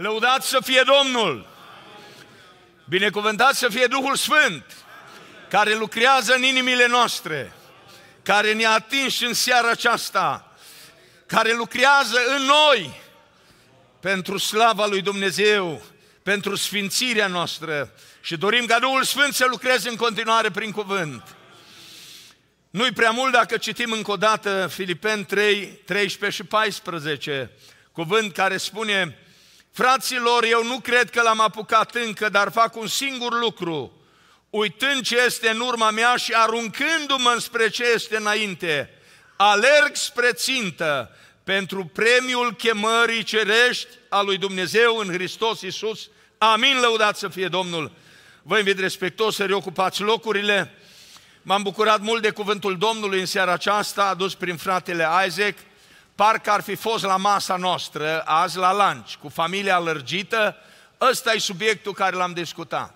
Lăudați să fie Domnul! Binecuvântat să fie Duhul Sfânt, care lucrează în inimile noastre, care ne-a atins în seara aceasta, care lucrează în noi pentru slava lui Dumnezeu, pentru sfințirea noastră și dorim ca Duhul Sfânt să lucreze în continuare prin cuvânt. Nu-i prea mult dacă citim încă o dată Filipen 3, 13 și 14, cuvânt care spune Fraților, eu nu cred că l-am apucat încă, dar fac un singur lucru. Uitând ce este în urma mea și aruncându-mă spre ce este înainte, alerg spre țintă pentru premiul chemării cerești a lui Dumnezeu în Hristos Iisus. Amin, lăudat să fie Domnul! Vă invit respectos să reocupați locurile. M-am bucurat mult de cuvântul Domnului în seara aceasta, adus prin fratele Isaac. Parcă ar fi fost la masa noastră, azi la lunch, cu familia lărgită. Ăsta e subiectul care l-am discutat.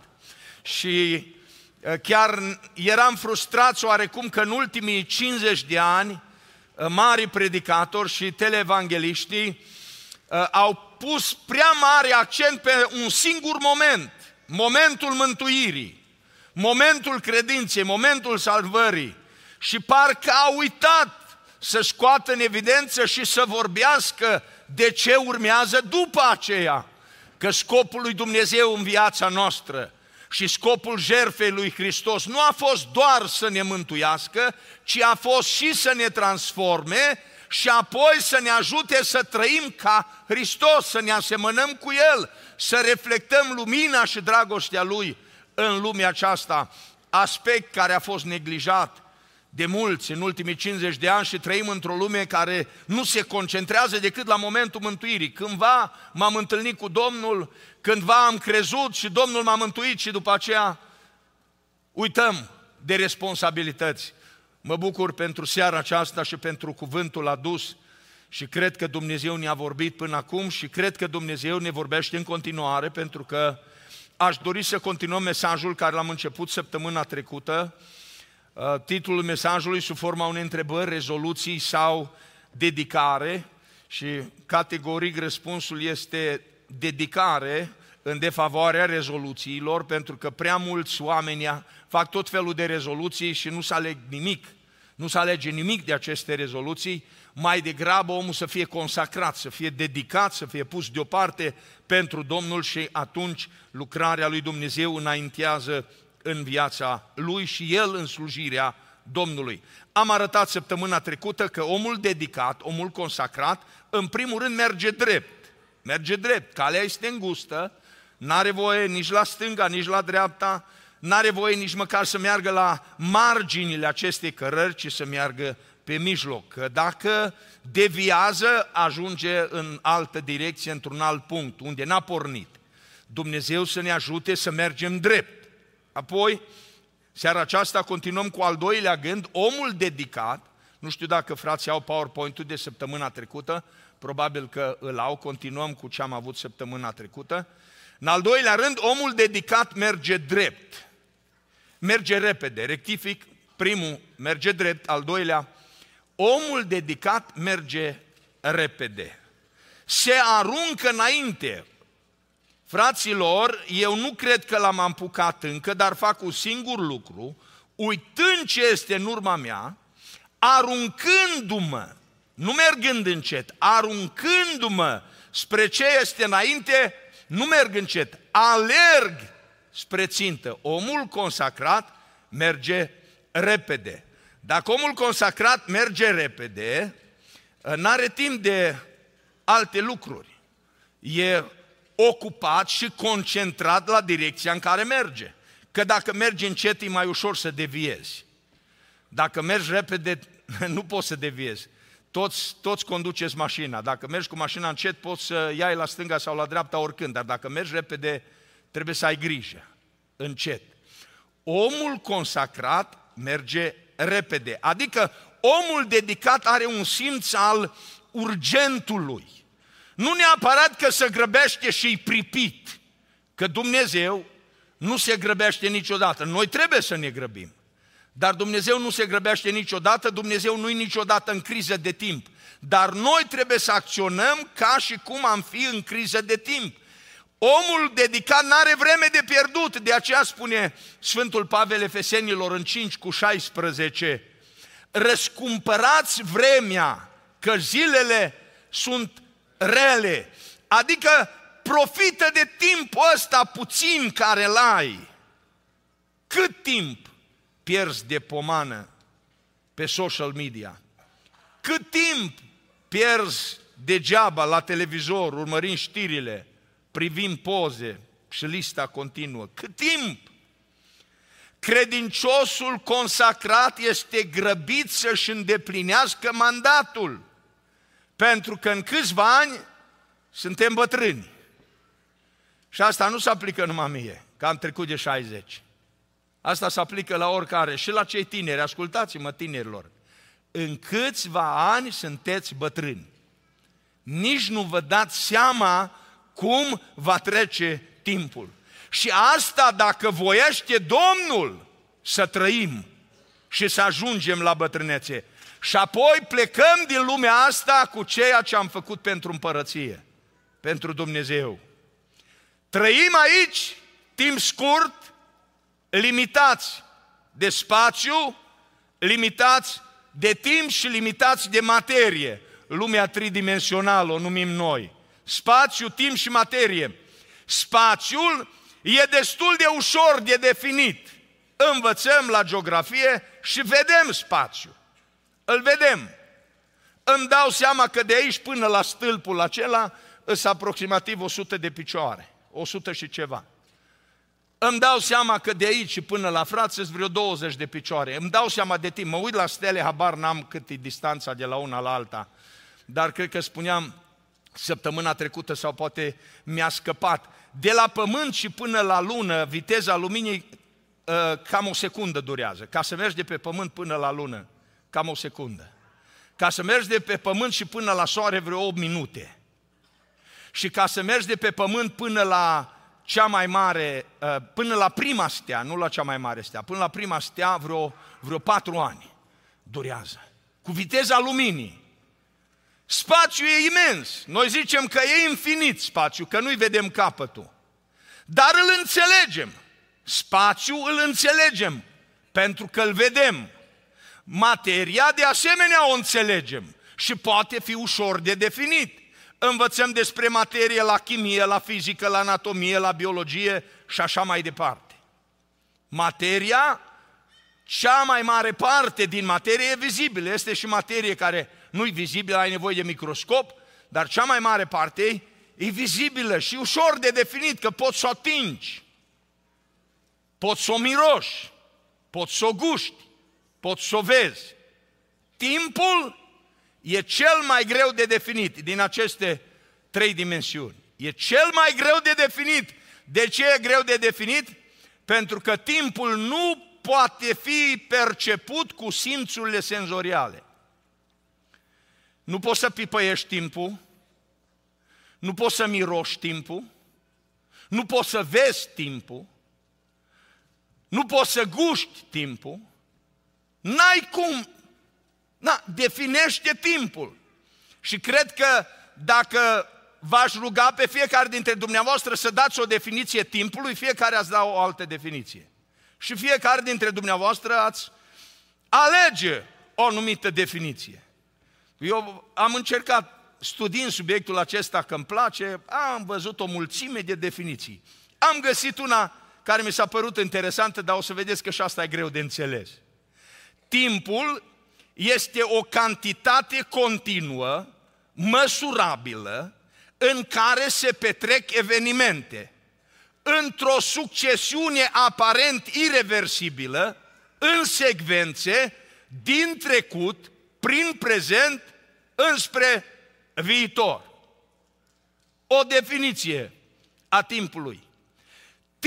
Și chiar eram frustrat oarecum că în ultimii 50 de ani mari predicatori și televangeliștii au pus prea mare accent pe un singur moment, momentul mântuirii, momentul credinței, momentul salvării și parcă au uitat să scoată în evidență și să vorbească de ce urmează după aceea. Că scopul lui Dumnezeu în viața noastră și scopul jertfei lui Hristos nu a fost doar să ne mântuiască, ci a fost și să ne transforme și apoi să ne ajute să trăim ca Hristos, să ne asemănăm cu El, să reflectăm lumina și dragostea Lui în lumea aceasta, aspect care a fost neglijat de mulți în ultimii 50 de ani și trăim într-o lume care nu se concentrează decât la momentul mântuirii. Cândva m-am întâlnit cu Domnul, cândva am crezut și Domnul m-a mântuit și după aceea uităm de responsabilități. Mă bucur pentru seara aceasta și pentru cuvântul adus și cred că Dumnezeu ne-a vorbit până acum și cred că Dumnezeu ne vorbește în continuare pentru că aș dori să continuăm mesajul care l-am început săptămâna trecută. Uh, titlul mesajului sub forma unei întrebări, rezoluții sau dedicare și categoric răspunsul este dedicare în defavoarea rezoluțiilor, pentru că prea mulți oameni fac tot felul de rezoluții și nu se aleg nimic. Nu se alege nimic de aceste rezoluții, mai degrabă omul să fie consacrat, să fie dedicat, să fie pus deoparte pentru Domnul și atunci lucrarea lui Dumnezeu înaintează în viața lui și el în slujirea Domnului. Am arătat săptămâna trecută că omul dedicat, omul consacrat, în primul rând merge drept. Merge drept, calea este îngustă, n-are voie nici la stânga, nici la dreapta, n-are voie nici măcar să meargă la marginile acestei cărări, ci să meargă pe mijloc. Că dacă deviază, ajunge în altă direcție, într-un alt punct, unde n-a pornit. Dumnezeu să ne ajute să mergem drept. Apoi, seara aceasta continuăm cu al doilea gând, omul dedicat, nu știu dacă frații au PowerPoint-ul de săptămâna trecută, probabil că îl au, continuăm cu ce am avut săptămâna trecută. În al doilea rând, omul dedicat merge drept merge repede, rectific, primul merge drept, al doilea, omul dedicat merge repede. Se aruncă înainte. Fraților, eu nu cred că l-am apucat încă, dar fac un singur lucru, uitând ce este în urma mea, aruncându-mă, nu mergând încet, aruncându-mă spre ce este înainte, nu merg încet, alerg spre țintă. Omul consacrat merge repede. Dacă omul consacrat merge repede, n-are timp de alte lucruri. E ocupat și concentrat la direcția în care merge. Că dacă mergi încet, e mai ușor să deviezi. Dacă mergi repede, nu poți să deviezi. Toți, toți conduceți mașina. Dacă mergi cu mașina încet, poți să iai la stânga sau la dreapta oricând. Dar dacă mergi repede, trebuie să ai grijă, încet. Omul consacrat merge repede, adică omul dedicat are un simț al urgentului. Nu neapărat că se grăbește și îi pripit, că Dumnezeu nu se grăbește niciodată. Noi trebuie să ne grăbim. Dar Dumnezeu nu se grăbește niciodată, Dumnezeu nu e niciodată în criză de timp. Dar noi trebuie să acționăm ca și cum am fi în criză de timp. Omul dedicat n-are vreme de pierdut, de aceea spune Sfântul Pavel Efesenilor în 5 cu 16, răscumpărați vremea, că zilele sunt rele, adică profită de timpul ăsta puțin care l ai. Cât timp pierzi de pomană pe social media? Cât timp pierzi degeaba la televizor, urmărind știrile, privind poze și lista continuă? Cât timp? Credinciosul consacrat este grăbit să-și îndeplinească mandatul, pentru că în câțiva ani suntem bătrâni. Și asta nu se aplică numai mie, că am trecut de 60. Asta se aplică la oricare, și la cei tineri. Ascultați-mă, tinerilor. În câțiva ani sunteți bătrâni. Nici nu vă dați seama cum va trece timpul. Și asta dacă voiește Domnul să trăim și să ajungem la bătrânețe. Și apoi plecăm din lumea asta cu ceea ce am făcut pentru împărăție, pentru Dumnezeu. Trăim aici timp scurt, limitați de spațiu, limitați de timp și limitați de materie. Lumea tridimensională o numim noi. Spațiu, timp și materie. Spațiul e destul de ușor de definit. Învățăm la geografie și vedem spațiu. Îl vedem. Îmi dau seama că de aici până la stâlpul acela sunt aproximativ 100 de picioare. 100 și ceva. Îmi dau seama că de aici până la frață sunt vreo 20 de picioare. Îmi dau seama de timp. Mă uit la stele, habar n-am cât e distanța de la una la alta. Dar cred că spuneam săptămâna trecută sau poate mi-a scăpat. De la pământ și până la lună, viteza luminii ă, cam o secundă durează. Ca să mergi de pe pământ până la lună, cam o secundă. Ca să mergi de pe pământ și până la soare vreo 8 minute. Și ca să mergi de pe pământ până la cea mai mare, uh, până la prima stea, nu la cea mai mare stea, până la prima stea vreo, vreo patru ani durează. Cu viteza luminii. Spațiul e imens. Noi zicem că e infinit spațiu, că nu-i vedem capătul. Dar îl înțelegem. Spațiul îl înțelegem, pentru că îl vedem. Materia de asemenea o înțelegem și poate fi ușor de definit învățăm despre materie la chimie, la fizică, la anatomie, la biologie și așa mai departe. Materia, cea mai mare parte din materie e vizibilă, este și materie care nu e vizibilă, ai nevoie de microscop, dar cea mai mare parte e vizibilă și ușor de definit, că poți să o atingi, poți să o miroși, poți să o guști, poți să o vezi. Timpul e cel mai greu de definit din aceste trei dimensiuni. E cel mai greu de definit. De ce e greu de definit? Pentru că timpul nu poate fi perceput cu simțurile senzoriale. Nu poți să pipăiești timpul, nu poți să miroși timpul, nu poți să vezi timpul, nu poți să guști timpul, n-ai cum Na, definește timpul. Și cred că dacă v-aș ruga pe fiecare dintre dumneavoastră să dați o definiție timpului, fiecare ați da o altă definiție. Și fiecare dintre dumneavoastră ați alege o anumită definiție. Eu am încercat, studiind subiectul acesta că îmi place, am văzut o mulțime de definiții. Am găsit una care mi s-a părut interesantă, dar o să vedeți că și asta e greu de înțeles. Timpul este o cantitate continuă, măsurabilă, în care se petrec evenimente, într-o succesiune aparent irreversibilă, în secvențe, din trecut, prin prezent, înspre viitor. O definiție a timpului.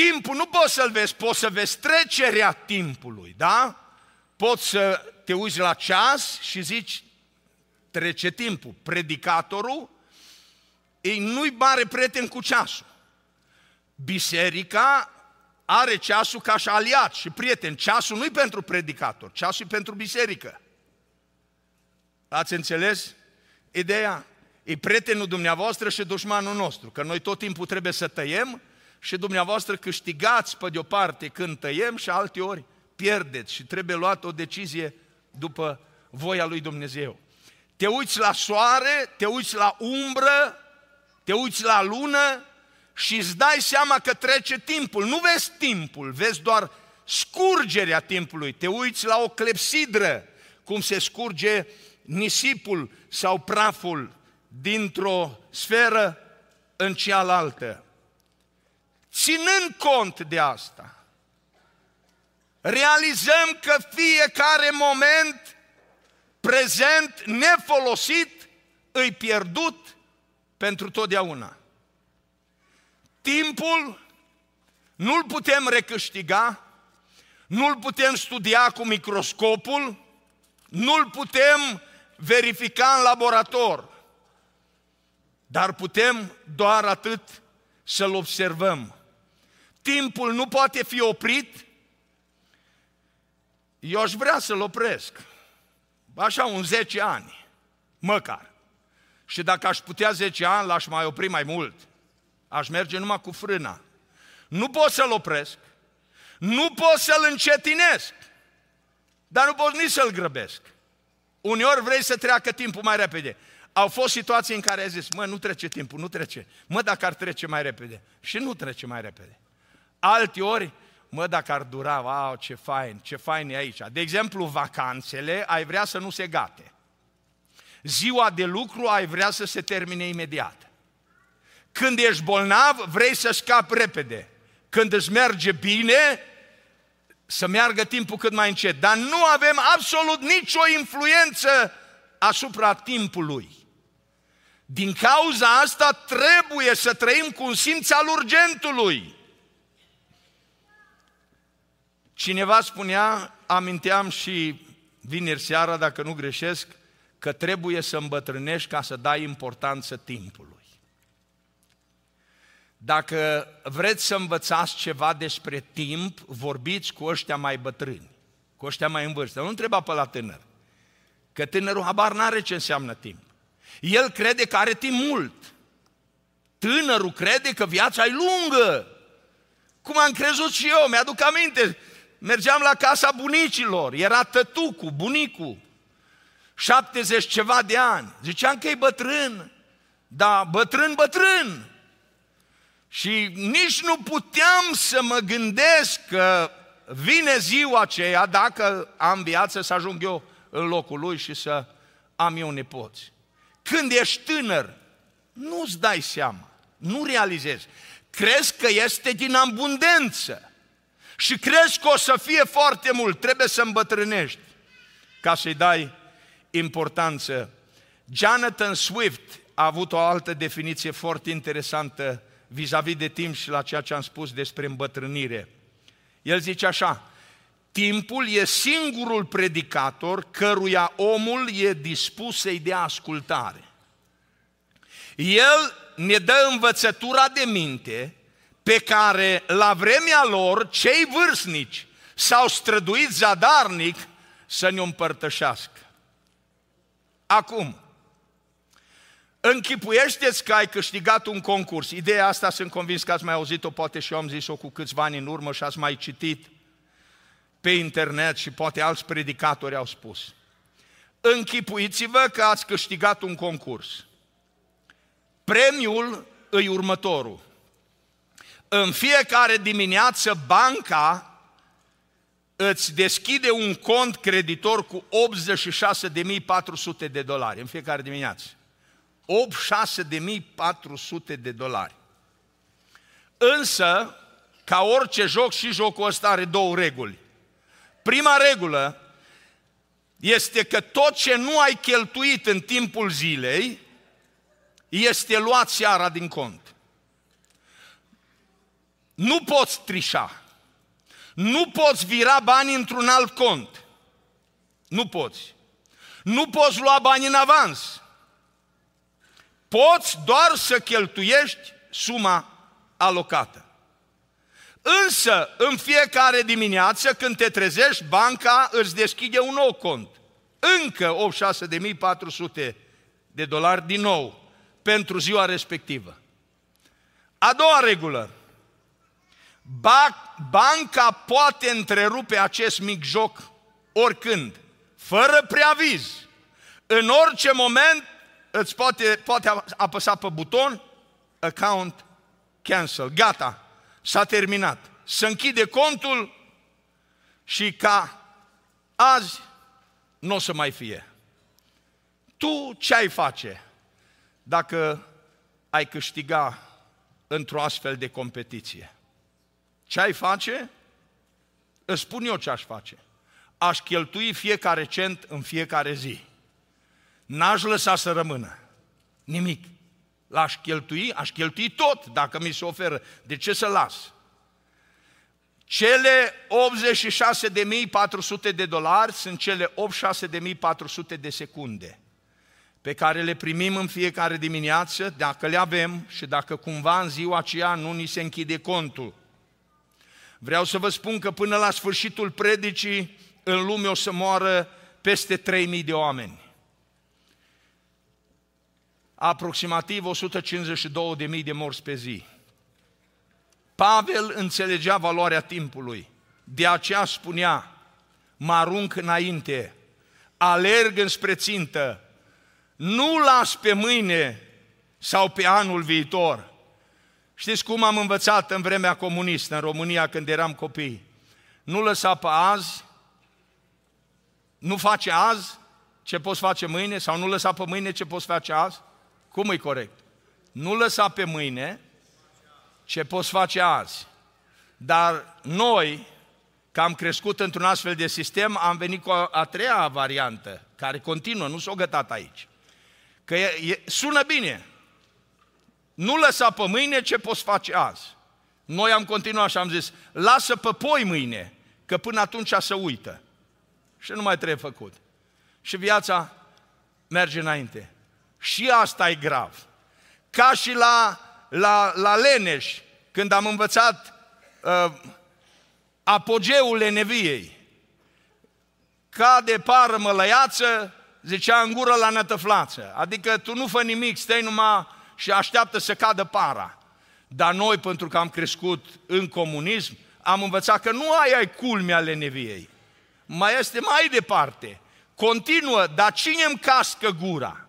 Timpul nu poți să-l vezi, poți să vezi trecerea timpului, da? Poți să te uiți la ceas și zici, trece timpul. Predicatorul ei nu-i mare prieten cu ceasul. Biserica are ceasul ca și aliat și prieten. Ceasul nu-i pentru predicator, ceasul e pentru biserică. Ați înțeles ideea? e prietenul dumneavoastră și dușmanul nostru, că noi tot timpul trebuie să tăiem și dumneavoastră câștigați pe de-o parte când tăiem și alte ori pierdeți și trebuie luat o decizie după voia lui Dumnezeu. Te uiți la soare, te uiți la umbră, te uiți la lună și îți dai seama că trece timpul. Nu vezi timpul, vezi doar scurgerea timpului. Te uiți la o clepsidră, cum se scurge nisipul sau praful dintr-o sferă în cealaltă. Ținând cont de asta, realizăm că fiecare moment prezent nefolosit îi pierdut pentru totdeauna. Timpul nu-l putem recâștiga, nu-l putem studia cu microscopul, nu-l putem verifica în laborator, dar putem doar atât să-l observăm. Timpul nu poate fi oprit, eu aș vrea să-l opresc. Așa, un 10 ani, măcar. Și dacă aș putea 10 ani, l-aș mai opri mai mult. Aș merge numai cu frâna. Nu pot să-l opresc, nu pot să-l încetinesc, dar nu pot nici să-l grăbesc. Uneori vrei să treacă timpul mai repede. Au fost situații în care ai zis, mă, nu trece timpul, nu trece. Mă, dacă ar trece mai repede. Și nu trece mai repede. Alte ori, mă, dacă ar dura, wow, ce fain, ce fain e aici. De exemplu, vacanțele, ai vrea să nu se gate. Ziua de lucru ai vrea să se termine imediat. Când ești bolnav, vrei să scapi repede. Când îți merge bine, să meargă timpul cât mai încet. Dar nu avem absolut nicio influență asupra timpului. Din cauza asta trebuie să trăim cu un simț al urgentului. Cineva spunea, aminteam și vineri seara, dacă nu greșesc, că trebuie să îmbătrânești ca să dai importanță timpului. Dacă vreți să învățați ceva despre timp, vorbiți cu ăștia mai bătrâni, cu ăștia mai în vârstă. Nu întreba pe la tânăr, că tânărul habar n-are ce înseamnă timp. El crede că are timp mult. Tânărul crede că viața e lungă. Cum am crezut și eu, mi-aduc aminte, mergeam la casa bunicilor, era tătucu, bunicul, 70 ceva de ani. Ziceam că e bătrân, dar bătrân, bătrân. Și nici nu puteam să mă gândesc că vine ziua aceea, dacă am viață, să ajung eu în locul lui și să am eu nepoți. Când ești tânăr, nu-ți dai seama, nu realizezi. Crezi că este din abundență și crezi că o să fie foarte mult, trebuie să îmbătrânești ca să-i dai importanță. Jonathan Swift a avut o altă definiție foarte interesantă vis-a-vis de timp și la ceea ce am spus despre îmbătrânire. El zice așa, timpul e singurul predicator căruia omul e dispus să-i dea ascultare. El ne dă învățătura de minte pe care la vremea lor cei vârstnici s-au străduit zadarnic să ne împărtășească. Acum, Închipuiește-ți că ai câștigat un concurs. Ideea asta sunt convins că ați mai auzit-o, poate și eu am zis-o cu câțiva ani în urmă și ați mai citit pe internet și poate alți predicatori au spus. Închipuiți-vă că ați câștigat un concurs. Premiul îi următorul. În fiecare dimineață banca îți deschide un cont creditor cu 86.400 de dolari în fiecare dimineață. 86.400 de dolari. Însă, ca orice joc, și jocul ăsta are două reguli. Prima regulă este că tot ce nu ai cheltuit în timpul zilei este luat seara din cont. Nu poți trișa. Nu poți vira bani într-un alt cont. Nu poți. Nu poți lua bani în avans. Poți doar să cheltuiești suma alocată. Însă, în fiecare dimineață, când te trezești, banca îți deschide un nou cont. Încă 86.400 de dolari din nou. pentru ziua respectivă. A doua regulă. Banca poate întrerupe acest mic joc oricând, fără preaviz. În orice moment îți poate, poate apăsa pe buton, account cancel, gata, s-a terminat. Să închide contul și ca azi nu o să mai fie. Tu ce ai face dacă ai câștiga într-o astfel de competiție? Ce ai face? Îți spun eu ce aș face. Aș cheltui fiecare cent în fiecare zi. N-aș lăsa să rămână nimic. L-aș cheltui, aș cheltui tot dacă mi se oferă. De ce să las? Cele 86.400 de dolari sunt cele 86.400 de secunde pe care le primim în fiecare dimineață, dacă le avem și dacă cumva în ziua aceea nu ni se închide contul. Vreau să vă spun că până la sfârșitul predicii în lume o să moară peste 3.000 de oameni. Aproximativ 152.000 de morți pe zi. Pavel înțelegea valoarea timpului. De aceea spunea, mă arunc înainte, alerg înspre țintă, nu las pe mâine sau pe anul viitor. Știți cum am învățat în vremea comunistă în România când eram copii? Nu lăsa pe azi, nu face azi ce poți face mâine sau nu lăsa pe mâine ce poți face azi? Cum e corect? Nu lăsa pe mâine ce poți face azi. Dar noi, că am crescut într-un astfel de sistem, am venit cu a, a treia variantă, care continuă, nu s-o gătat aici. Că e, e, sună bine. Nu lăsa pe mâine ce poți face azi. Noi am continuat și am zis, lasă pe poi mâine, că până atunci să uită. Și nu mai trebuie făcut. Și viața merge înainte. Și asta e grav. Ca și la, la, la Leneș, când am învățat uh, apogeul leneviei. Cade pară mălăiață, zicea în gură la nătăflață. Adică tu nu fă nimic, stai numai și așteaptă să cadă para. Dar noi, pentru că am crescut în comunism, am învățat că nu ai ai culmea leneviei. Mai este mai departe. Continuă, dar cine îmi cască gura?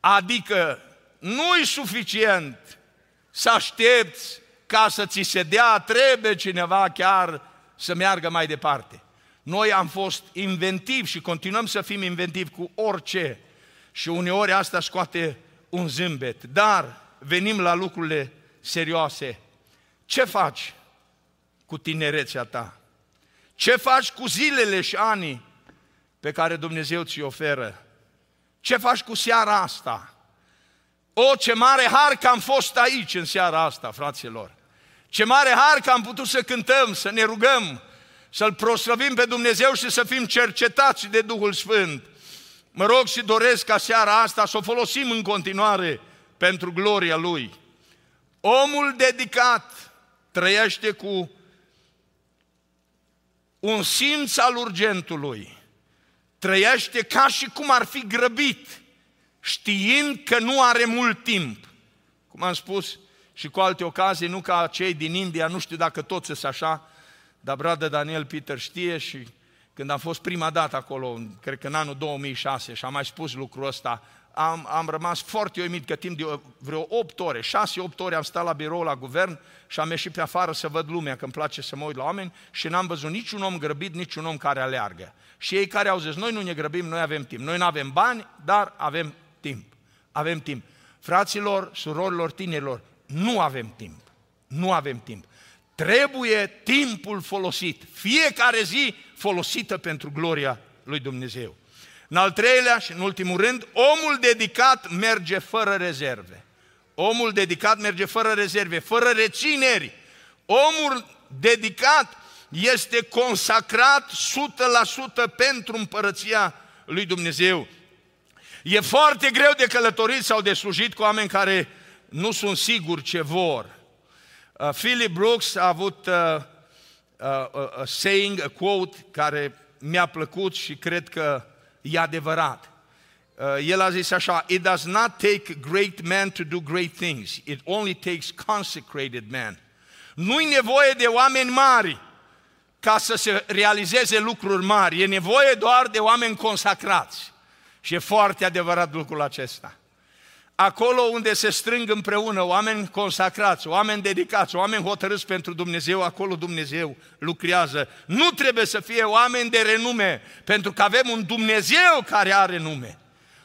Adică nu-i suficient să aștepți ca să ți se dea, trebuie cineva chiar să meargă mai departe. Noi am fost inventivi și continuăm să fim inventivi cu orice. Și uneori asta scoate un zâmbet. Dar venim la lucrurile serioase. Ce faci cu tinerețea ta? Ce faci cu zilele și anii pe care Dumnezeu ți oferă? Ce faci cu seara asta? O, ce mare har că am fost aici în seara asta, fraților! Ce mare har că am putut să cântăm, să ne rugăm, să-L proslăvim pe Dumnezeu și să fim cercetați de Duhul Sfânt. Mă rog și doresc ca seara asta să o folosim în continuare pentru gloria Lui. Omul dedicat trăiește cu un simț al urgentului. Trăiește ca și cum ar fi grăbit, știind că nu are mult timp. Cum am spus și cu alte ocazii, nu ca cei din India, nu știu dacă toți sunt așa, dar bradă Daniel Peter știe și când am fost prima dată acolo, cred că în anul 2006, și am mai spus lucrul ăsta, am, am rămas foarte uimit că timp de vreo 8 ore, 6-8 ore am stat la birou la guvern și am ieșit pe afară să văd lumea, că îmi place să mă uit la oameni și n-am văzut niciun om grăbit, niciun om care aleargă. Și ei care au zis, noi nu ne grăbim, noi avem timp. Noi nu avem bani, dar avem timp. Avem timp. Fraților, surorilor, tinerilor, nu avem timp. Nu avem timp. Trebuie timpul folosit. Fiecare zi folosită pentru gloria lui Dumnezeu. În al treilea și în ultimul rând, omul dedicat merge fără rezerve. Omul dedicat merge fără rezerve, fără rețineri. Omul dedicat este consacrat 100% pentru împărăția lui Dumnezeu. E foarte greu de călătorit sau de slujit cu oameni care nu sunt siguri ce vor. Uh, Philip Brooks a avut uh, uh, a saying, a quote, care mi-a plăcut și cred că e adevărat. Uh, el a zis așa, It does not take great men to do great things, it only takes consecrated men. Nu-i nevoie de oameni mari ca să se realizeze lucruri mari, e nevoie doar de oameni consacrați. Și e foarte adevărat lucrul acesta. Acolo unde se strâng împreună oameni consacrați, oameni dedicați, oameni hotărâți pentru Dumnezeu, acolo Dumnezeu lucrează. Nu trebuie să fie oameni de renume, pentru că avem un Dumnezeu care are nume.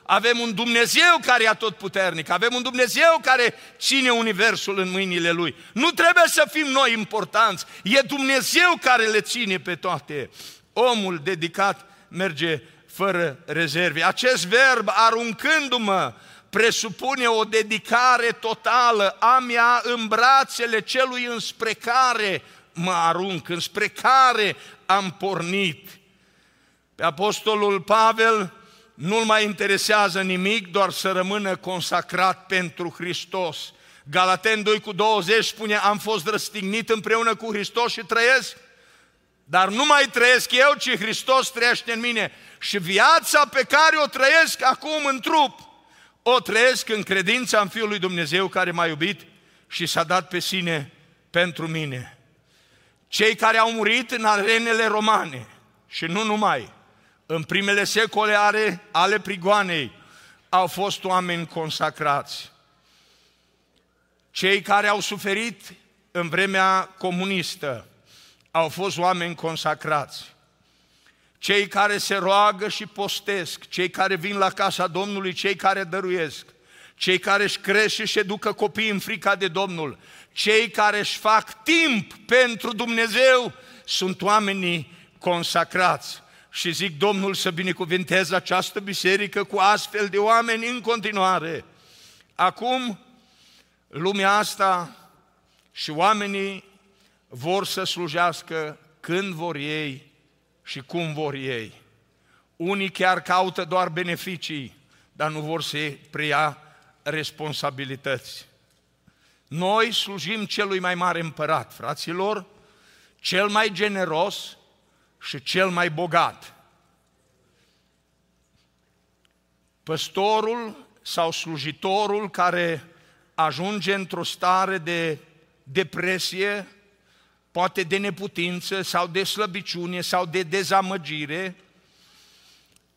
Avem un Dumnezeu care e atotputernic, avem un Dumnezeu care ține Universul în mâinile Lui. Nu trebuie să fim noi importanți, e Dumnezeu care le ține pe toate. Omul dedicat merge fără rezerve. Acest verb, aruncându-mă, presupune o dedicare totală a mea în brațele celui înspre care mă arunc, înspre care am pornit. Pe Apostolul Pavel nu-l mai interesează nimic, doar să rămână consacrat pentru Hristos. Galaten 2 cu 20 spune, am fost răstignit împreună cu Hristos și trăiesc, dar nu mai trăiesc eu, ci Hristos trăiește în mine. Și viața pe care o trăiesc acum în trup, o trăiesc în credința în Fiul lui Dumnezeu care m-a iubit și s-a dat pe sine pentru mine. Cei care au murit în arenele romane și nu numai, în primele secole ale, ale prigoanei, au fost oameni consacrați. Cei care au suferit în vremea comunistă au fost oameni consacrați. Cei care se roagă și postesc, cei care vin la casa Domnului, cei care dăruiesc, cei care își cresc și își educă copiii în frica de Domnul, cei care își fac timp pentru Dumnezeu, sunt oamenii consacrați și zic Domnul să binecuvinteze această biserică cu astfel de oameni în continuare. Acum, lumea asta și oamenii vor să slujească când vor ei și cum vor ei. Unii chiar caută doar beneficii, dar nu vor să preia responsabilități. Noi slujim celui mai mare împărat, fraților, cel mai generos, și cel mai bogat. Păstorul sau slujitorul care ajunge într-o stare de depresie, poate de neputință sau de slăbiciune sau de dezamăgire,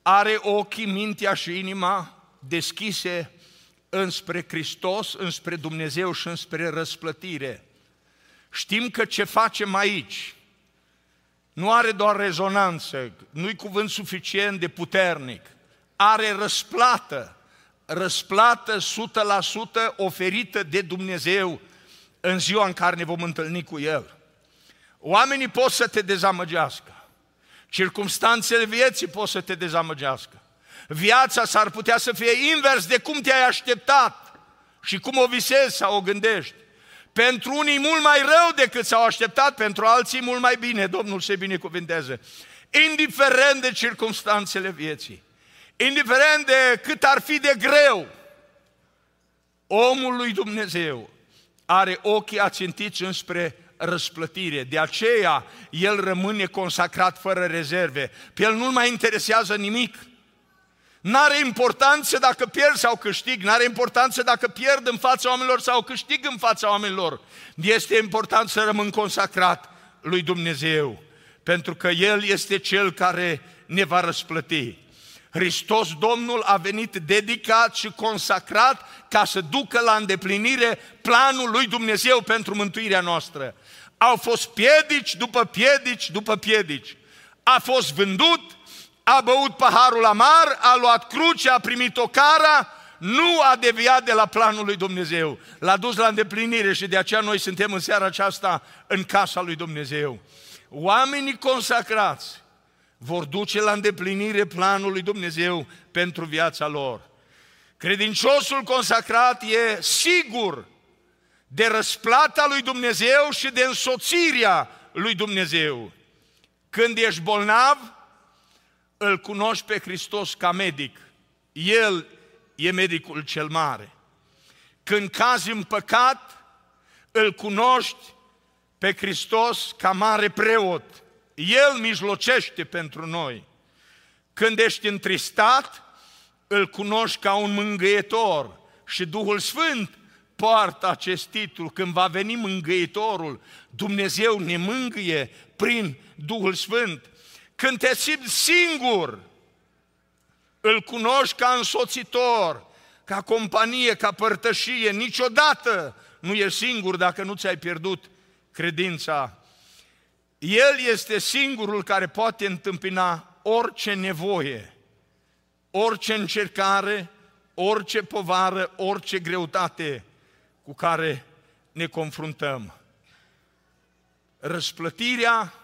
are ochii, mintea și inima deschise înspre Hristos, înspre Dumnezeu și înspre răsplătire. Știm că ce facem aici, nu are doar rezonanță, nu-i cuvânt suficient de puternic, are răsplată, răsplată 100% oferită de Dumnezeu în ziua în care ne vom întâlni cu El. Oamenii pot să te dezamăgească, circumstanțele vieții pot să te dezamăgească. Viața s-ar putea să fie invers de cum te-ai așteptat și cum o visezi sau o gândești. Pentru unii mult mai rău decât s-au așteptat, pentru alții mult mai bine. Domnul se binecuvânteze. Indiferent de circumstanțele vieții, indiferent de cât ar fi de greu, omul lui Dumnezeu are ochii ațintiți înspre răsplătire. De aceea el rămâne consacrat fără rezerve. Pe el nu-l mai interesează nimic. N-are importanță dacă pierd sau câștig, n-are importanță dacă pierd în fața oamenilor sau câștig în fața oamenilor. Este important să rămân consacrat lui Dumnezeu, pentru că El este Cel care ne va răsplăti. Hristos Domnul a venit dedicat și consacrat ca să ducă la îndeplinire planul lui Dumnezeu pentru mântuirea noastră. Au fost piedici după piedici după piedici. A fost vândut, a băut paharul amar, a luat crucea, a primit o cara, nu a deviat de la planul lui Dumnezeu. L-a dus la îndeplinire și de aceea noi suntem în seara aceasta în casa lui Dumnezeu. Oamenii consacrați vor duce la îndeplinire planul lui Dumnezeu pentru viața lor. Credinciosul consacrat e sigur de răsplata lui Dumnezeu și de însoțirea lui Dumnezeu. Când ești bolnav, îl cunoști pe Hristos ca medic. El e medicul cel mare. Când cazi în păcat, îl cunoști pe Hristos ca mare preot. El mijlocește pentru noi. Când ești întristat, îl cunoști ca un mângâietor și Duhul Sfânt poartă acest titlu. Când va veni mângâietorul, Dumnezeu ne mângâie prin Duhul Sfânt. Când te simți singur, îl cunoști ca însoțitor, ca companie, ca părtășie, niciodată nu ești singur dacă nu ți-ai pierdut credința. El este singurul care poate întâmpina orice nevoie, orice încercare, orice povară, orice greutate cu care ne confruntăm. Răsplătirea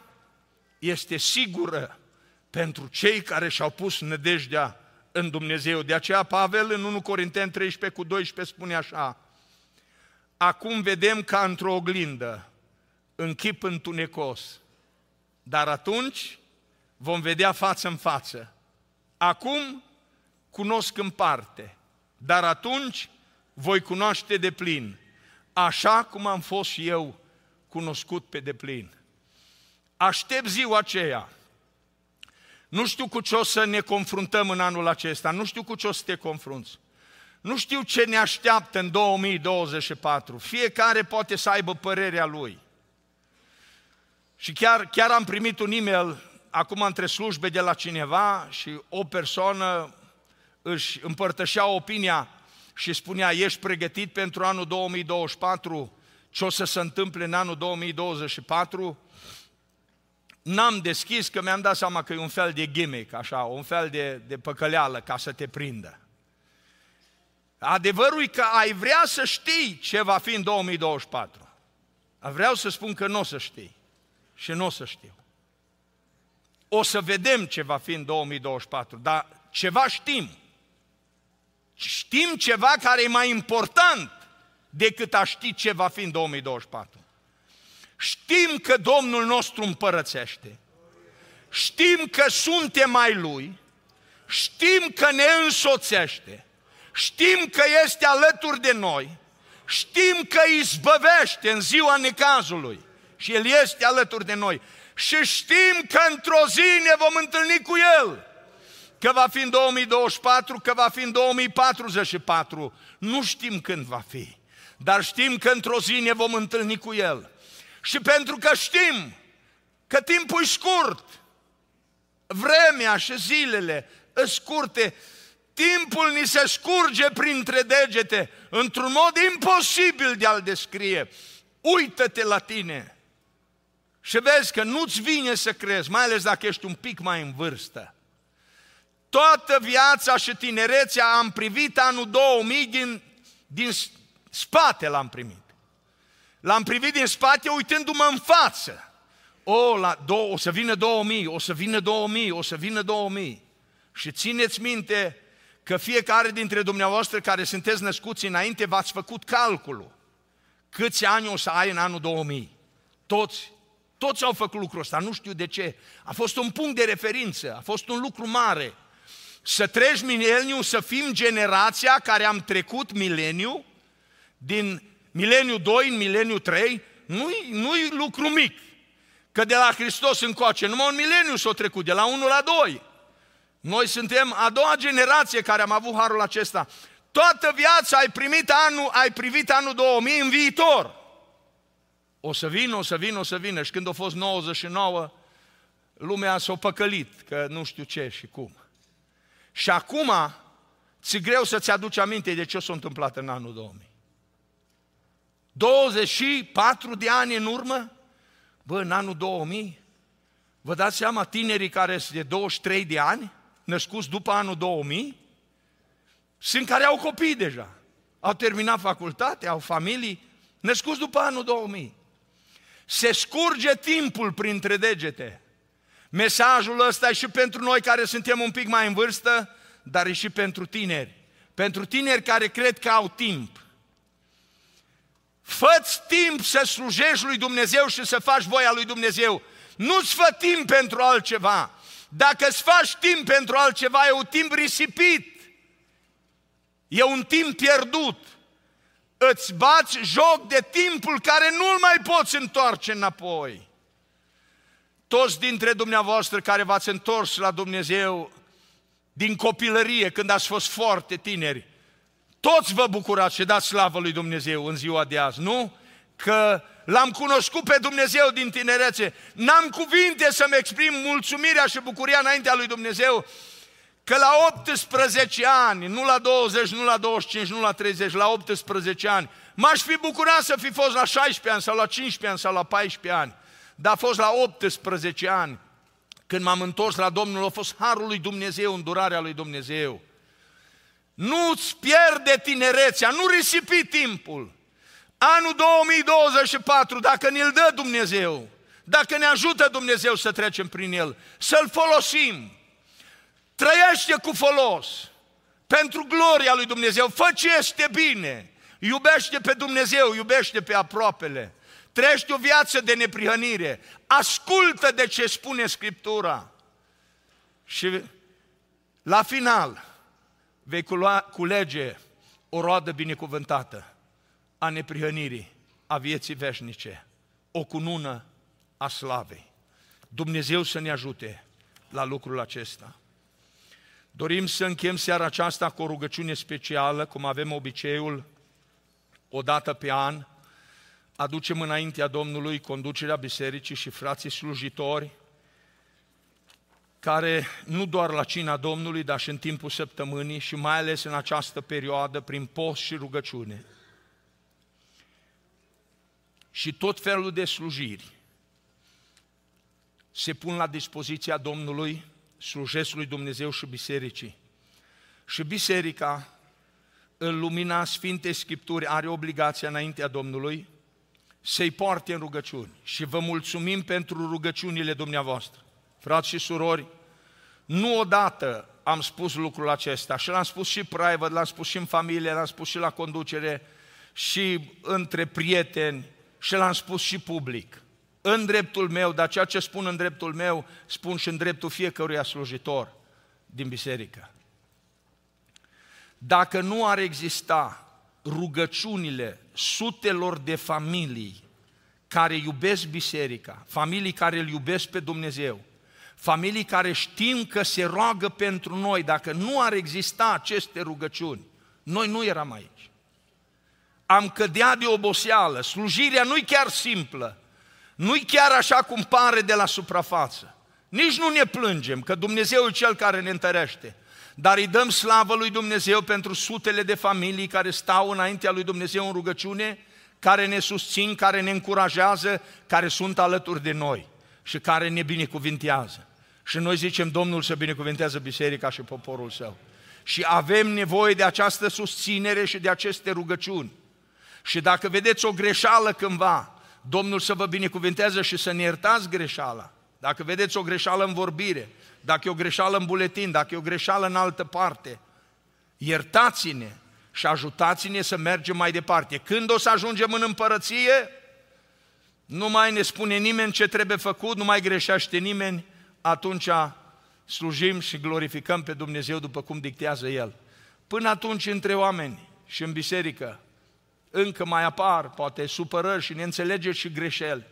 este sigură pentru cei care și-au pus nădejdea în Dumnezeu. De aceea Pavel în 1 Corinteni 13 cu 12 spune așa, Acum vedem ca într-o oglindă, în chip întunecos, dar atunci vom vedea față în față. Acum cunosc în parte, dar atunci voi cunoaște de plin, așa cum am fost și eu cunoscut pe deplin. Aștept ziua aceea. Nu știu cu ce o să ne confruntăm în anul acesta, nu știu cu ce o să te confrunți. Nu știu ce ne așteaptă în 2024. Fiecare poate să aibă părerea lui. Și chiar, chiar am primit un e-mail acum între slujbe de la cineva și o persoană își împărtășea opinia și spunea, ești pregătit pentru anul 2024? Ce o să se întâmple în anul 2024? N-am deschis că mi-am dat seama că e un fel de gimmick, așa, un fel de, de păcăleală ca să te prindă. Adevărul e că ai vrea să știi ce va fi în 2024. Vreau să spun că nu o să știi și nu o să știu. O să vedem ce va fi în 2024, dar ceva știm. Știm ceva care e mai important decât a ști ce va fi în 2024. Știm că Domnul nostru împărățește. Știm că suntem mai Lui. Știm că ne însoțește. Știm că este alături de noi. Știm că izbăvește în ziua necazului. Și El este alături de noi. Și știm că într-o zi ne vom întâlni cu El. Că va fi în 2024, că va fi în 2044. Nu știm când va fi. Dar știm că într-o zi ne vom întâlni cu El. Și pentru că știm că timpul e scurt, vremea și zilele scurte, timpul ni se scurge printre degete într-un mod imposibil de a-l descrie. Uită-te la tine și vezi că nu-ți vine să crezi, mai ales dacă ești un pic mai în vârstă. Toată viața și tinerețea am privit anul 2000 din, din spate l-am primit. L-am privit din spate uitându-mă în față. O, la două, o să vină 2000, o să vină 2000, o să vină 2000. Și țineți minte că fiecare dintre dumneavoastră care sunteți născuți înainte v-ați făcut calculul. Câți ani o să ai în anul 2000? Toți. Toți au făcut lucrul ăsta, nu știu de ce. A fost un punct de referință, a fost un lucru mare. Să treci mileniu, să fim generația care am trecut mileniu, din mileniu 2 în mileniu 3, nu-i, nu-i lucru mic. Că de la Hristos încoace, numai un mileniu s-a trecut, de la 1 la 2. Noi suntem a doua generație care am avut harul acesta. Toată viața ai primit anul, ai privit anul 2000 în viitor. O să vină, o să vină, o să vină. Și când a fost 99, lumea s-a păcălit, că nu știu ce și cum. Și acum, ți greu să-ți aduci aminte de ce s-a întâmplat în anul 2000. 24 de ani în urmă, bă, în anul 2000, vă dați seama, tinerii care sunt de 23 de ani, născuți după anul 2000, sunt care au copii deja. Au terminat facultate, au familii, născuți după anul 2000. Se scurge timpul printre degete. Mesajul ăsta e și pentru noi care suntem un pic mai în vârstă, dar e și pentru tineri. Pentru tineri care cred că au timp. Fă-ți timp să slujești lui Dumnezeu și să faci voia lui Dumnezeu. Nu-ți fă timp pentru altceva. Dacă îți faci timp pentru altceva, e un timp risipit. E un timp pierdut. Îți bați joc de timpul care nu-l mai poți întoarce înapoi. Toți dintre dumneavoastră care v-ați întors la Dumnezeu, din copilărie, când ați fost foarte tineri, toți vă bucurați și dați slavă lui Dumnezeu în ziua de azi, nu? Că l-am cunoscut pe Dumnezeu din tinerețe. N-am cuvinte să-mi exprim mulțumirea și bucuria înaintea lui Dumnezeu că la 18 ani, nu la 20, nu la 25, nu la 30, la 18 ani, m-aș fi bucurat să fi fost la 16 ani sau la 15 ani sau la 14 ani, dar a fost la 18 ani când m-am întors la Domnul, a fost harul lui Dumnezeu, îndurarea lui Dumnezeu. Nu-ți pierde tinerețea, nu risipi timpul. Anul 2024, dacă ne-l dă Dumnezeu, dacă ne ajută Dumnezeu să trecem prin el, să-l folosim. Trăiește cu folos, pentru gloria lui Dumnezeu, fă ce este bine, iubește pe Dumnezeu, iubește pe aproapele, trăiește o viață de neprihănire, ascultă de ce spune Scriptura și la final vei culege o roadă binecuvântată a neprihănirii, a vieții veșnice, o cunună a slavei. Dumnezeu să ne ajute la lucrul acesta. Dorim să închem seara aceasta cu o rugăciune specială, cum avem obiceiul o dată pe an, aducem înaintea Domnului conducerea bisericii și frații slujitori, care nu doar la cina Domnului, dar și în timpul săptămânii și mai ales în această perioadă, prin post și rugăciune, și tot felul de slujiri se pun la dispoziția Domnului, slujesc lui Dumnezeu și bisericii. Și biserica, în lumina Sfintei Scripturi, are obligația înaintea Domnului să-i poarte în rugăciuni. Și vă mulțumim pentru rugăciunile dumneavoastră. Frați și surori, nu odată am spus lucrul acesta și l-am spus și private, l-am spus și în familie, l-am spus și la conducere și între prieteni și l-am spus și public. În dreptul meu, dar ceea ce spun în dreptul meu, spun și în dreptul fiecăruia slujitor din biserică. Dacă nu ar exista rugăciunile sutelor de familii care iubesc biserica, familii care îl iubesc pe Dumnezeu, familii care știm că se roagă pentru noi, dacă nu ar exista aceste rugăciuni, noi nu eram aici. Am cădea de oboseală, slujirea nu-i chiar simplă, nu-i chiar așa cum pare de la suprafață. Nici nu ne plângem, că Dumnezeu e Cel care ne întărește dar îi dăm slavă lui Dumnezeu pentru sutele de familii care stau înaintea lui Dumnezeu în rugăciune, care ne susțin, care ne încurajează, care sunt alături de noi și care ne binecuvintează. Și noi zicem, Domnul să binecuvintează biserica și poporul său. Și avem nevoie de această susținere și de aceste rugăciuni. Și dacă vedeți o greșeală cândva, Domnul să vă binecuvintează și să ne iertați greșeala. Dacă vedeți o greșeală în vorbire, dacă e o greșeală în buletin, dacă e o greșeală în altă parte, iertați-ne și ajutați-ne să mergem mai departe. Când o să ajungem în împărăție, nu mai ne spune nimeni ce trebuie făcut, nu mai greșește nimeni, atunci slujim și glorificăm pe Dumnezeu după cum dictează El. Până atunci, între oameni și în biserică, încă mai apar, poate, supărări și neînțelegeri și greșeli.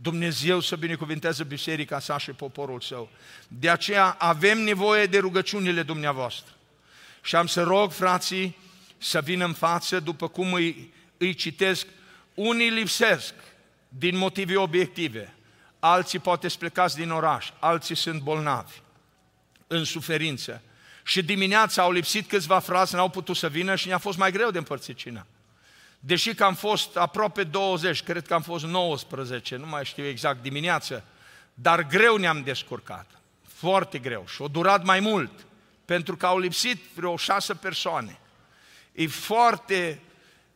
Dumnezeu să binecuvinteze biserica sa și poporul său. De aceea avem nevoie de rugăciunile dumneavoastră. Și am să rog frații să vină în față, după cum îi, îi citesc, unii lipsesc din motive obiective, alții poate plecați din oraș, alții sunt bolnavi, în suferință. Și dimineața au lipsit câțiva frați, n-au putut să vină și ne-a fost mai greu de împărțit cina. Deși că am fost aproape 20, cred că am fost 19, nu mai știu exact dimineață, dar greu ne-am descurcat, foarte greu și o durat mai mult, pentru că au lipsit vreo șase persoane. E foarte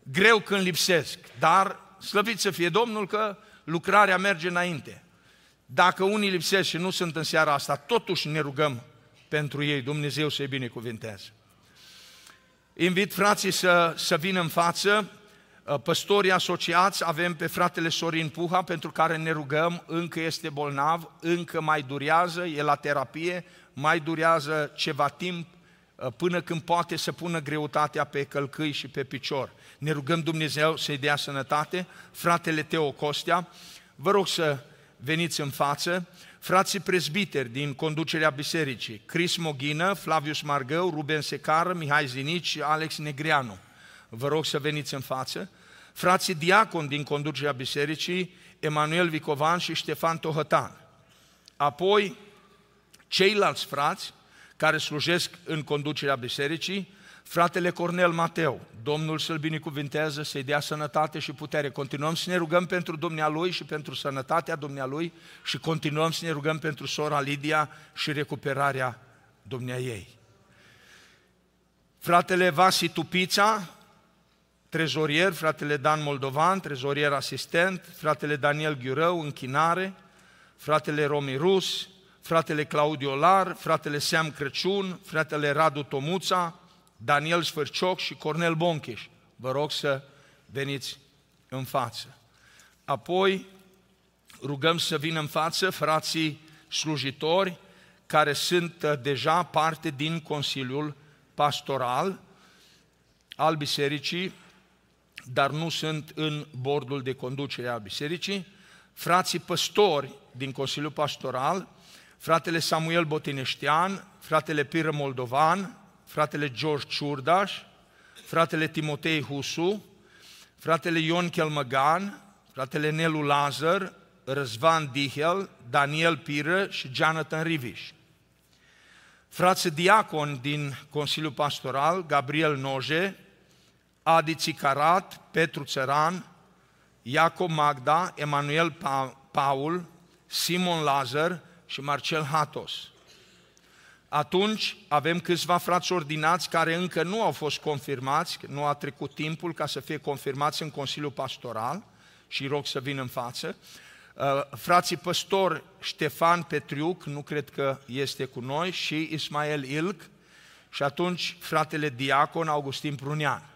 greu când lipsesc, dar slăvit să fie Domnul că lucrarea merge înainte. Dacă unii lipsesc și nu sunt în seara asta, totuși ne rugăm pentru ei, Dumnezeu să-i binecuvinteze. Invit frații să, să vină în față, Uh, păstorii asociați avem pe fratele Sorin Puha, pentru care ne rugăm, încă este bolnav, încă mai durează, e la terapie, mai durează ceva timp uh, până când poate să pună greutatea pe călcâi și pe picior. Ne rugăm Dumnezeu să-i dea sănătate. Fratele Teo Costea, vă rog să veniți în față. frații prezbiteri din conducerea bisericii, Chris Moghină, Flavius Margău, Ruben Secară, Mihai Zinici și Alex Negreanu. Vă rog să veniți în față. Frații diacon din conducerea bisericii, Emanuel Vicovan și Ștefan Tohătan. Apoi, ceilalți frați care slujesc în conducerea bisericii, fratele Cornel Mateu, Domnul să-l binecuvintează, să-i dea sănătate și putere. Continuăm să ne rugăm pentru dumnealui și pentru sănătatea dumnealui și continuăm să ne rugăm pentru sora Lidia și recuperarea dumneaei. Fratele Vasi Tupița, trezorier, fratele Dan Moldovan, trezorier asistent, fratele Daniel Ghiurău, închinare, fratele Romi Rus, fratele Claudio Lar, fratele Seam Crăciun, fratele Radu Tomuța, Daniel Sfârcioc și Cornel Boncheș. Vă rog să veniți în față. Apoi rugăm să vină în față frații slujitori care sunt uh, deja parte din Consiliul Pastoral al Bisericii, dar nu sunt în bordul de conducere al Bisericii, frații păstori din Consiliul Pastoral, fratele Samuel Botineștean, fratele Piră Moldovan, fratele George Ciurdaș, fratele Timotei Husu, fratele Ion Chelmăgan, fratele Nelu Lazar, Răzvan Dihel, Daniel Piră și Jonathan Riviș. Frații diacon din Consiliul Pastoral, Gabriel Noje, Adi Țicarat, Petru Țăran, Iacob Magda, Emanuel Paul, Simon Lazar și Marcel Hatos atunci avem câțiva frați ordinați care încă nu au fost confirmați, nu a trecut timpul ca să fie confirmați în Consiliul Pastoral și rog să vină în față. Uh, frații păstor Ștefan Petriuc, nu cred că este cu noi, și Ismael Ilc și atunci fratele diacon Augustin Prunean.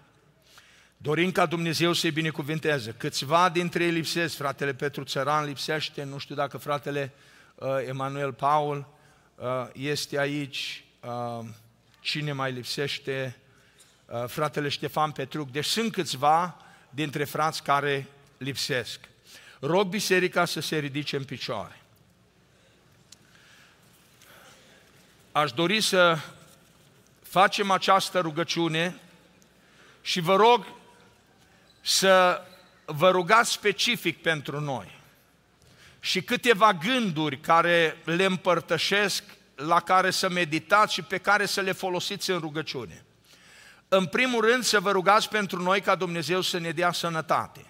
Dorim ca Dumnezeu să-i binecuvinteze. Câțiva dintre ei lipsesc, fratele Petru Țăran lipsește, nu știu dacă fratele uh, Emanuel Paul, Uh, este aici, uh, cine mai lipsește, uh, fratele Ștefan Petruc, deci sunt câțiva dintre frați care lipsesc. Rog biserica să se ridice în picioare. Aș dori să facem această rugăciune și vă rog să vă rugați specific pentru noi și câteva gânduri care le împărtășesc, la care să meditați și pe care să le folosiți în rugăciune. În primul rând să vă rugați pentru noi ca Dumnezeu să ne dea sănătate.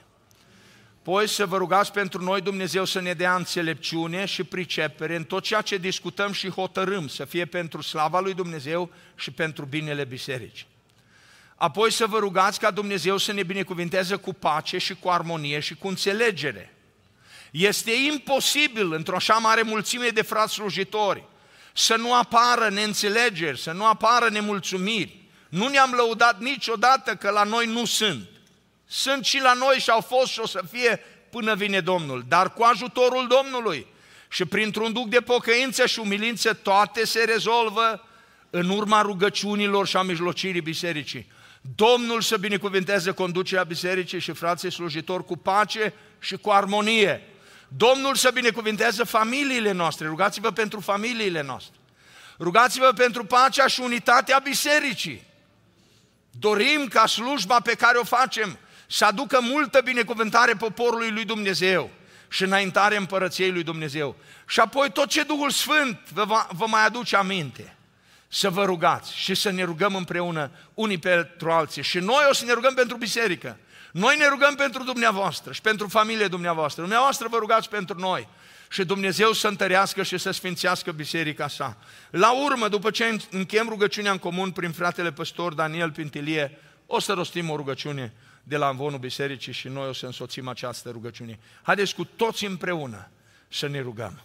Poi să vă rugați pentru noi Dumnezeu să ne dea înțelepciune și pricepere în tot ceea ce discutăm și hotărâm să fie pentru slava lui Dumnezeu și pentru binele bisericii. Apoi să vă rugați ca Dumnezeu să ne binecuvinteze cu pace și cu armonie și cu înțelegere este imposibil într-o așa mare mulțime de frați slujitori să nu apară neînțelegeri, să nu apară nemulțumiri. Nu ne-am lăudat niciodată că la noi nu sunt. Sunt și la noi și au fost și o să fie până vine Domnul. Dar cu ajutorul Domnului și printr-un duc de pocăință și umilință toate se rezolvă în urma rugăciunilor și a mijlocirii bisericii. Domnul să binecuvinteze conducerea bisericii și frații slujitori cu pace și cu armonie. Domnul să binecuvinteze familiile noastre, rugați-vă pentru familiile noastre. Rugați-vă pentru pacea și unitatea bisericii. Dorim ca slujba pe care o facem să aducă multă binecuvântare poporului lui Dumnezeu și înaintare împărăției lui Dumnezeu. Și apoi tot ce Duhul Sfânt vă, va, vă mai aduce aminte, să vă rugați și să ne rugăm împreună unii pentru alții. Și noi o să ne rugăm pentru biserică. Noi ne rugăm pentru dumneavoastră și pentru familie dumneavoastră. Dumneavoastră vă rugați pentru noi și Dumnezeu să întărească și să sfințească biserica sa. La urmă, după ce încheiem rugăciunea în comun prin fratele păstor Daniel Pintilie, o să rostim o rugăciune de la învonul bisericii și noi o să însoțim această rugăciune. Haideți cu toți împreună să ne rugăm.